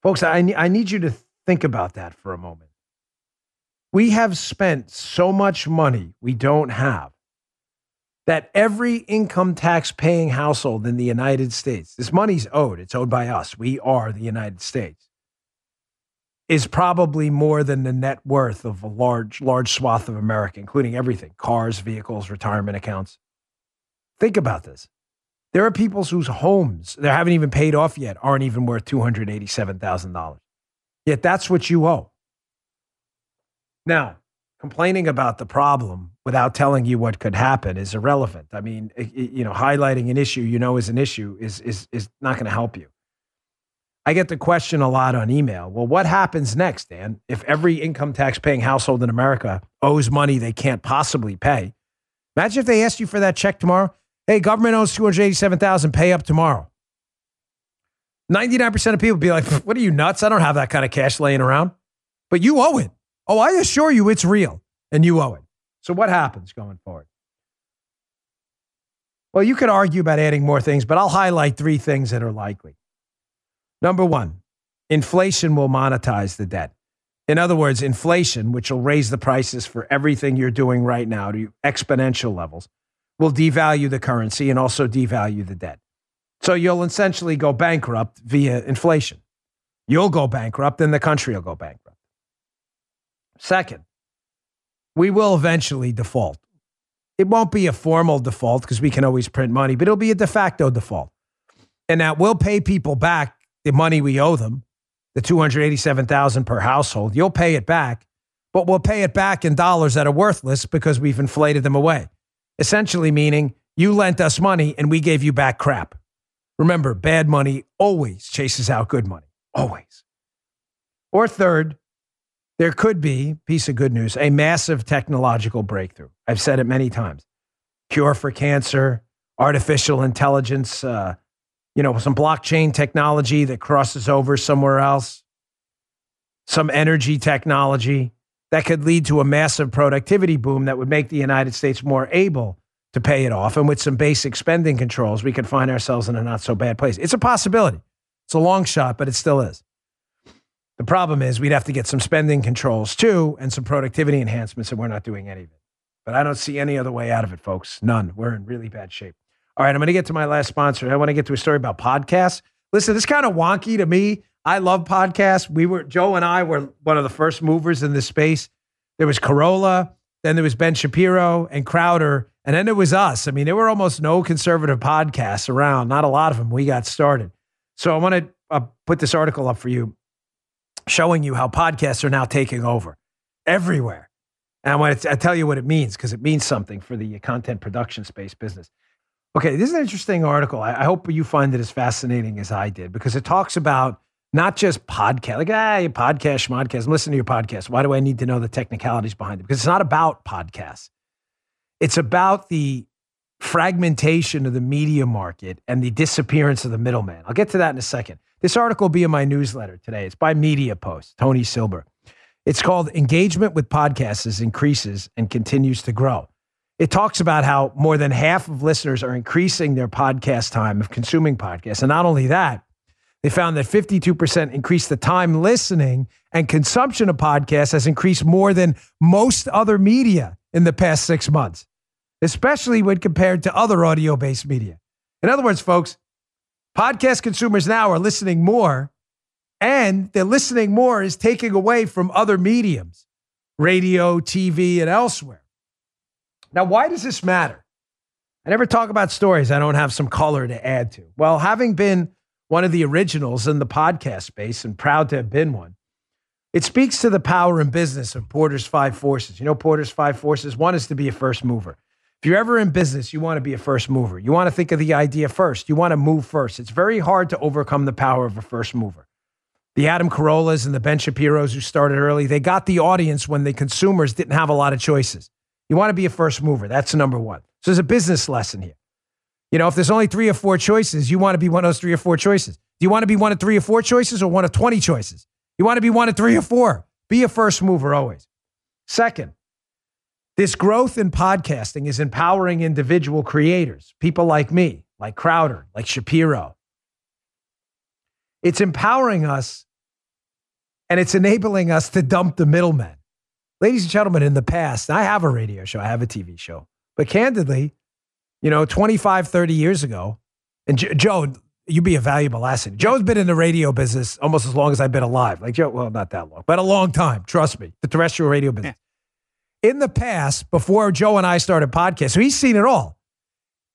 Folks, I, I need you to think about that for a moment. We have spent so much money we don't have that every income tax paying household in the United States, this money's owed, it's owed by us. We are the United States, is probably more than the net worth of a large, large swath of America, including everything cars, vehicles, retirement accounts. Think about this. There are people whose homes they haven't even paid off yet aren't even worth $287,000. Yet that's what you owe. Now, complaining about the problem without telling you what could happen is irrelevant. I mean, you know, highlighting an issue you know is an issue is is is not going to help you. I get the question a lot on email. Well, what happens next, Dan, if every income tax paying household in America owes money they can't possibly pay? Imagine if they asked you for that check tomorrow. Hey, government owes 287,000, pay up tomorrow. 99% of people be like, what are you nuts? I don't have that kind of cash laying around. But you owe it. Oh, I assure you it's real and you owe it. So what happens going forward? Well, you could argue about adding more things, but I'll highlight three things that are likely. Number one, inflation will monetize the debt. In other words, inflation, which will raise the prices for everything you're doing right now to exponential levels, will devalue the currency and also devalue the debt. So you'll essentially go bankrupt via inflation. You'll go bankrupt and the country will go bankrupt. Second, we will eventually default. It won't be a formal default because we can always print money, but it'll be a de facto default. And that will pay people back the money we owe them, the 287,000 per household. You'll pay it back, but we'll pay it back in dollars that are worthless because we've inflated them away. Essentially meaning you lent us money and we gave you back crap. Remember, bad money always chases out good money, always. Or third, there could be, piece of good news, a massive technological breakthrough. I've said it many times. Cure for cancer, artificial intelligence, uh, you know, some blockchain technology that crosses over somewhere else, some energy technology that could lead to a massive productivity boom that would make the United States more able to pay it off. And with some basic spending controls, we could find ourselves in a not so bad place. It's a possibility. It's a long shot, but it still is. The problem is we'd have to get some spending controls too and some productivity enhancements, and we're not doing any of it. But I don't see any other way out of it, folks. None. We're in really bad shape. All right, I'm going to get to my last sponsor. I want to get to a story about podcasts. Listen, this is kind of wonky to me. I love podcasts. We were Joe and I were one of the first movers in this space. There was Carolla, then there was Ben Shapiro and Crowder, and then it was us. I mean, there were almost no conservative podcasts around, not a lot of them. We got started. So I want to uh, put this article up for you showing you how podcasts are now taking over everywhere. And I want to tell you what it means because it means something for the content production space business. Okay, this is an interesting article. I, I hope you find it as fascinating as I did because it talks about not just podcast, like, ah, your podcast, schmodcast. I'm listening to your podcast. Why do I need to know the technicalities behind it? Because it's not about podcasts. It's about the fragmentation of the media market and the disappearance of the middleman. I'll get to that in a second. This article will be in my newsletter today. It's by Media Post, Tony Silber. It's called Engagement with Podcasts Increases and Continues to Grow. It talks about how more than half of listeners are increasing their podcast time of consuming podcasts. And not only that, they found that 52% increased the time listening and consumption of podcasts has increased more than most other media in the past six months, especially when compared to other audio based media. In other words, folks, podcast consumers now are listening more, and their listening more is taking away from other mediums, radio, TV, and elsewhere. Now, why does this matter? I never talk about stories I don't have some color to add to. Well, having been one of the originals in the podcast space and proud to have been one, it speaks to the power and business of Porter's five forces. You know, Porter's five forces one is to be a first mover. If you're ever in business, you want to be a first mover. You want to think of the idea first. You want to move first. It's very hard to overcome the power of a first mover. The Adam Carollas and the Ben Shapiro's who started early, they got the audience when the consumers didn't have a lot of choices. You want to be a first mover. That's number one. So there's a business lesson here. You know, if there's only three or four choices, you want to be one of those three or four choices. Do you want to be one of three or four choices or one of 20 choices? You want to be one of three or four. Be a first mover always. Second, this growth in podcasting is empowering individual creators, people like me, like Crowder, like Shapiro. It's empowering us and it's enabling us to dump the middlemen. Ladies and gentlemen, in the past, I have a radio show, I have a TV show. But candidly, you know, 25, 30 years ago, and J- Joe, you'd be a valuable asset. Joe's been in the radio business almost as long as I've been alive. Like Joe, well, not that long, but a long time. Trust me, the terrestrial radio business. In the past, before Joe and I started podcasts, so he's seen it all.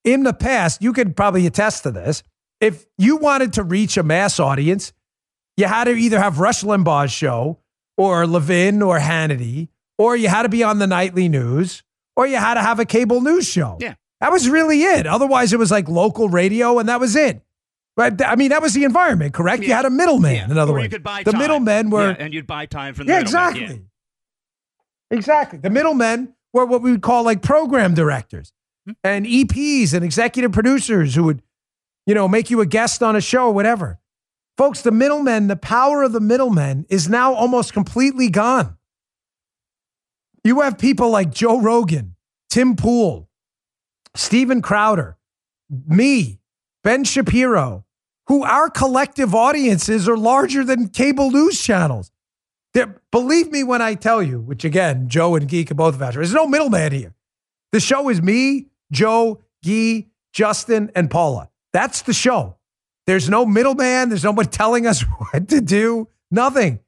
In the past, you could probably attest to this. If you wanted to reach a mass audience, you had to either have Rush Limbaugh's show or Levin or Hannity, or you had to be on the nightly news, or you had to have a cable news show. Yeah. That was really it. Otherwise, it was like local radio, and that was it. But I mean, that was the environment, correct? You had a middleman. In other or words, you could buy the middlemen were Yeah, and you'd buy time from the yeah, exactly. Exactly. The middlemen were what we would call like program directors Hmm. and EPs and executive producers who would, you know, make you a guest on a show or whatever. Folks, the middlemen, the power of the middlemen is now almost completely gone. You have people like Joe Rogan, Tim Pool, Steven Crowder, me, Ben Shapiro, who our collective audiences are larger than cable news channels. There, believe me when I tell you, which again, Joe and Geek are both vouch. There's no middleman here. The show is me, Joe, Gee, Justin, and Paula. That's the show. There's no middleman. There's nobody telling us what to do. Nothing.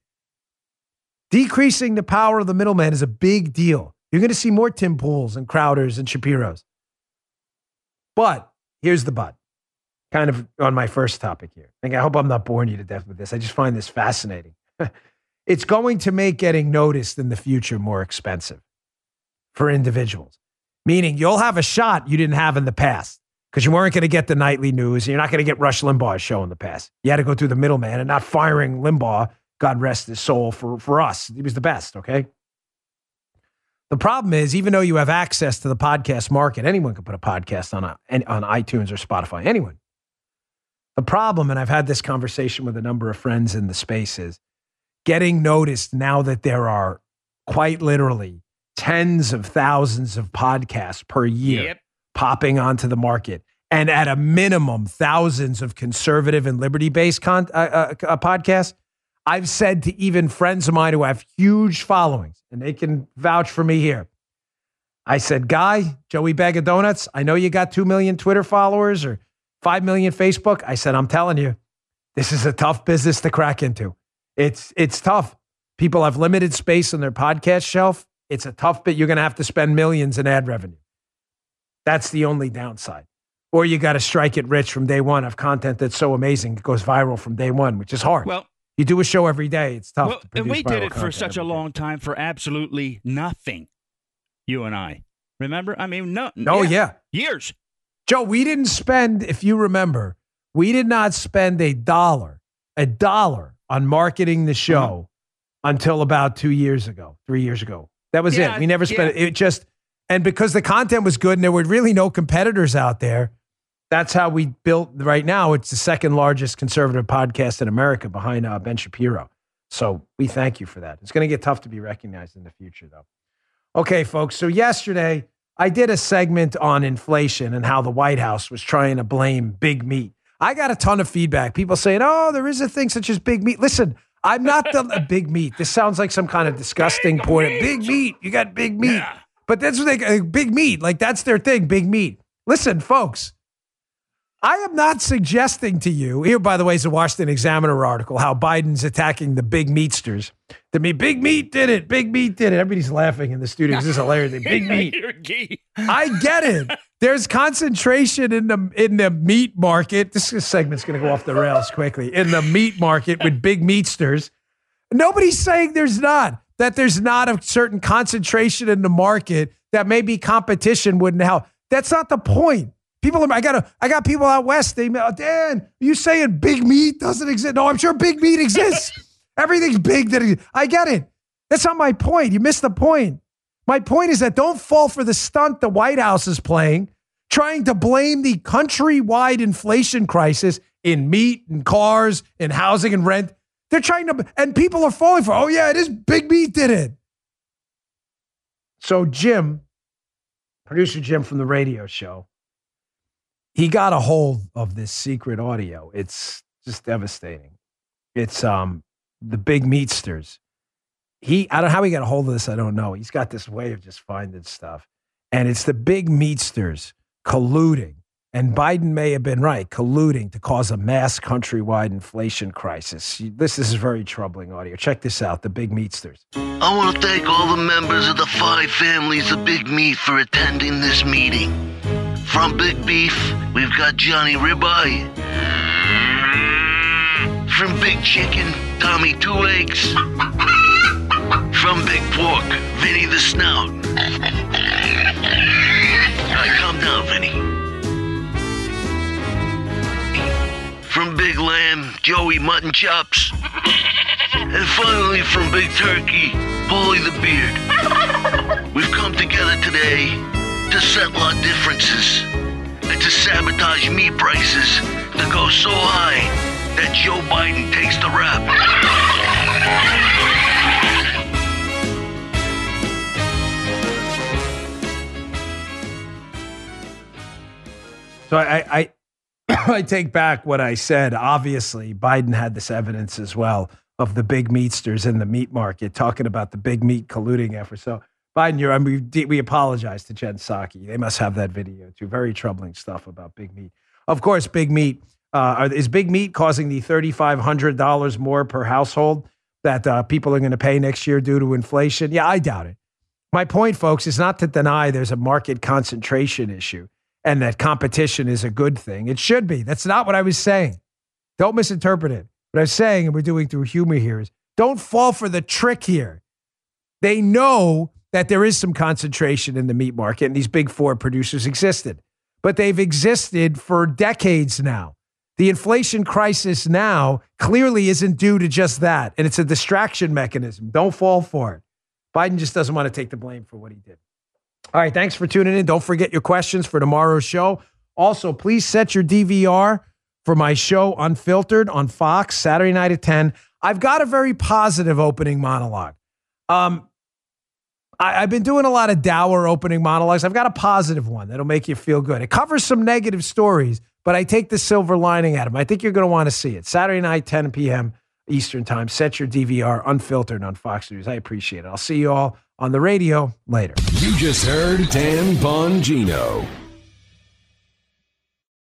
Decreasing the power of the middleman is a big deal. You're going to see more Tim Pools and Crowders and Shapiros. But here's the but. Kind of on my first topic here. Like, I hope I'm not boring you to death with this. I just find this fascinating. it's going to make getting noticed in the future more expensive for individuals, meaning you'll have a shot you didn't have in the past because you weren't going to get the nightly news. And you're not going to get Rush Limbaugh's show in the past. You had to go through the middleman and not firing Limbaugh, God rest his soul, for, for us. He was the best, okay? The problem is, even though you have access to the podcast market, anyone can put a podcast on, a, on iTunes or Spotify, anyone. The problem, and I've had this conversation with a number of friends in the space, is getting noticed now that there are quite literally tens of thousands of podcasts per year Yep. popping onto the market. And at a minimum, thousands of conservative and liberty based con- uh, uh, uh, podcasts. I've said to even friends of mine who have huge followings, and they can vouch for me here. I said, Guy, Joey Bag of Donuts, I know you got 2 million Twitter followers or 5 million Facebook. I said, I'm telling you, this is a tough business to crack into. It's, it's tough. People have limited space on their podcast shelf. It's a tough bit. You're going to have to spend millions in ad revenue. That's the only downside. Or you got to strike it rich from day one of content that's so amazing it goes viral from day one, which is hard. Well, you do a show every day. It's tough. Well, to and we did it for such a long time for absolutely nothing. You and I. Remember? I mean, no. Oh, yeah. Years. Joe, we didn't spend, if you remember, we did not spend a dollar, a dollar on marketing the show uh-huh. until about two years ago, three years ago. That was Yeah, it. We never spent yeah. it. Just, and because the content was good and there were really no competitors out there, that's how we built right now. It's the second largest conservative podcast in America behind uh, Ben Shapiro. So we thank you for that. It's going to get tough to be recognized in the future, though. Okay, folks. So yesterday, I did a segment on inflation and how the White House was trying to blame big meat. I got a ton of feedback. People saying, oh, there is a thing such as big meat. Listen, I'm not the big meat. This sounds like some kind of disgusting point. Big meat. You got big meat. But that's what they uh, big meat. Like that's their thing, big meat. Listen, folks, I am not suggesting to you, here, by the way, is a Washington Examiner article, how Biden's attacking the big meatsters. I mean, big meat did it. Big meat did it. Everybody's laughing in the studio. This is hilarious. Big meat. I get it. There's concentration in the in the meat market. This segment's going to go off the rails quickly. In the meat market with big meatsters. Nobody's saying there's not. That there's not a certain concentration in the market that maybe competition wouldn't help. That's not the point. People, I got a, I got people out west. They, uh, Dan, you saying big meat doesn't exist? No, I'm sure big meat exists. Everything's big. That I get it. That's not my point. You missed the point. My point is that don't fall for the stunt the White House is playing, trying to blame the countrywide inflation crisis in meat and cars and housing and rent. They're trying to, and people are falling for, oh, yeah, it is Big Meat did it. So, Jim, producer Jim from the radio show, he got a hold of this secret audio. It's just devastating. It's um the big meatsters he I don't know how he got a hold of this. I don't know. He's got this way of just finding stuff, and it's the big meatsters colluding. And Biden may have been right, colluding to cause a mass countrywide inflation crisis. This, is very troubling audio. Check this out the big meatsters. I want to thank all the members of the five families of Big Meat for attending this meeting. From Big Beef, we've got Johnny Ribeye. From Big Chicken, Tommy Two Legs. From Big Pork, Vinny the Snout. Right, calm down, Vinny. From Big Lamb, Joey Mutton Chops. And finally, from Big Turkey, Paulie the Beard. We've come together today to settle our differences and to sabotage meat prices that go so high that Joe Biden takes the rap. So I, I, I take back what I said. Obviously, Biden had this evidence as well of the big meatsters in the meat market talking about the big meat colluding effort. So Biden, you're, I mean, we, we apologize to Jen Psaki. They must have that video too. Very troubling stuff about big meat. Of course, big meat uh, is big meat causing the thirty five hundred dollars more per household that uh, people are going to pay next year due to inflation? Yeah, I doubt it. My point, folks, is not to deny there's a market concentration issue and that competition is a good thing. It should be. That's not what I was saying. Don't misinterpret it. What I was saying, and we're doing through humor here, is don't fall for the trick here. They know that there is some concentration in the meat market, and these big four producers existed, but they've existed for decades now. The inflation crisis now clearly isn't due to just that, and it's a distraction mechanism. Don't fall for it. Biden just doesn't want to take the blame for what he did. All right, thanks for tuning in. Don't forget your questions for tomorrow's show. Also, please set your DVR for my show Unfiltered on Fox Saturday night at 10. I've got a very positive opening monologue. Um, I, have been doing a lot of dour opening monologues. I've got a positive one that'll make you feel good. It covers some negative stories, but I take the silver lining at them. I think you're going to want to see it. Saturday night, 10 p.m. Eastern Time. Set your DVR Unfiltered on Fox News. I appreciate it. I'll see you all on the radio later. You just heard Dan Bongino.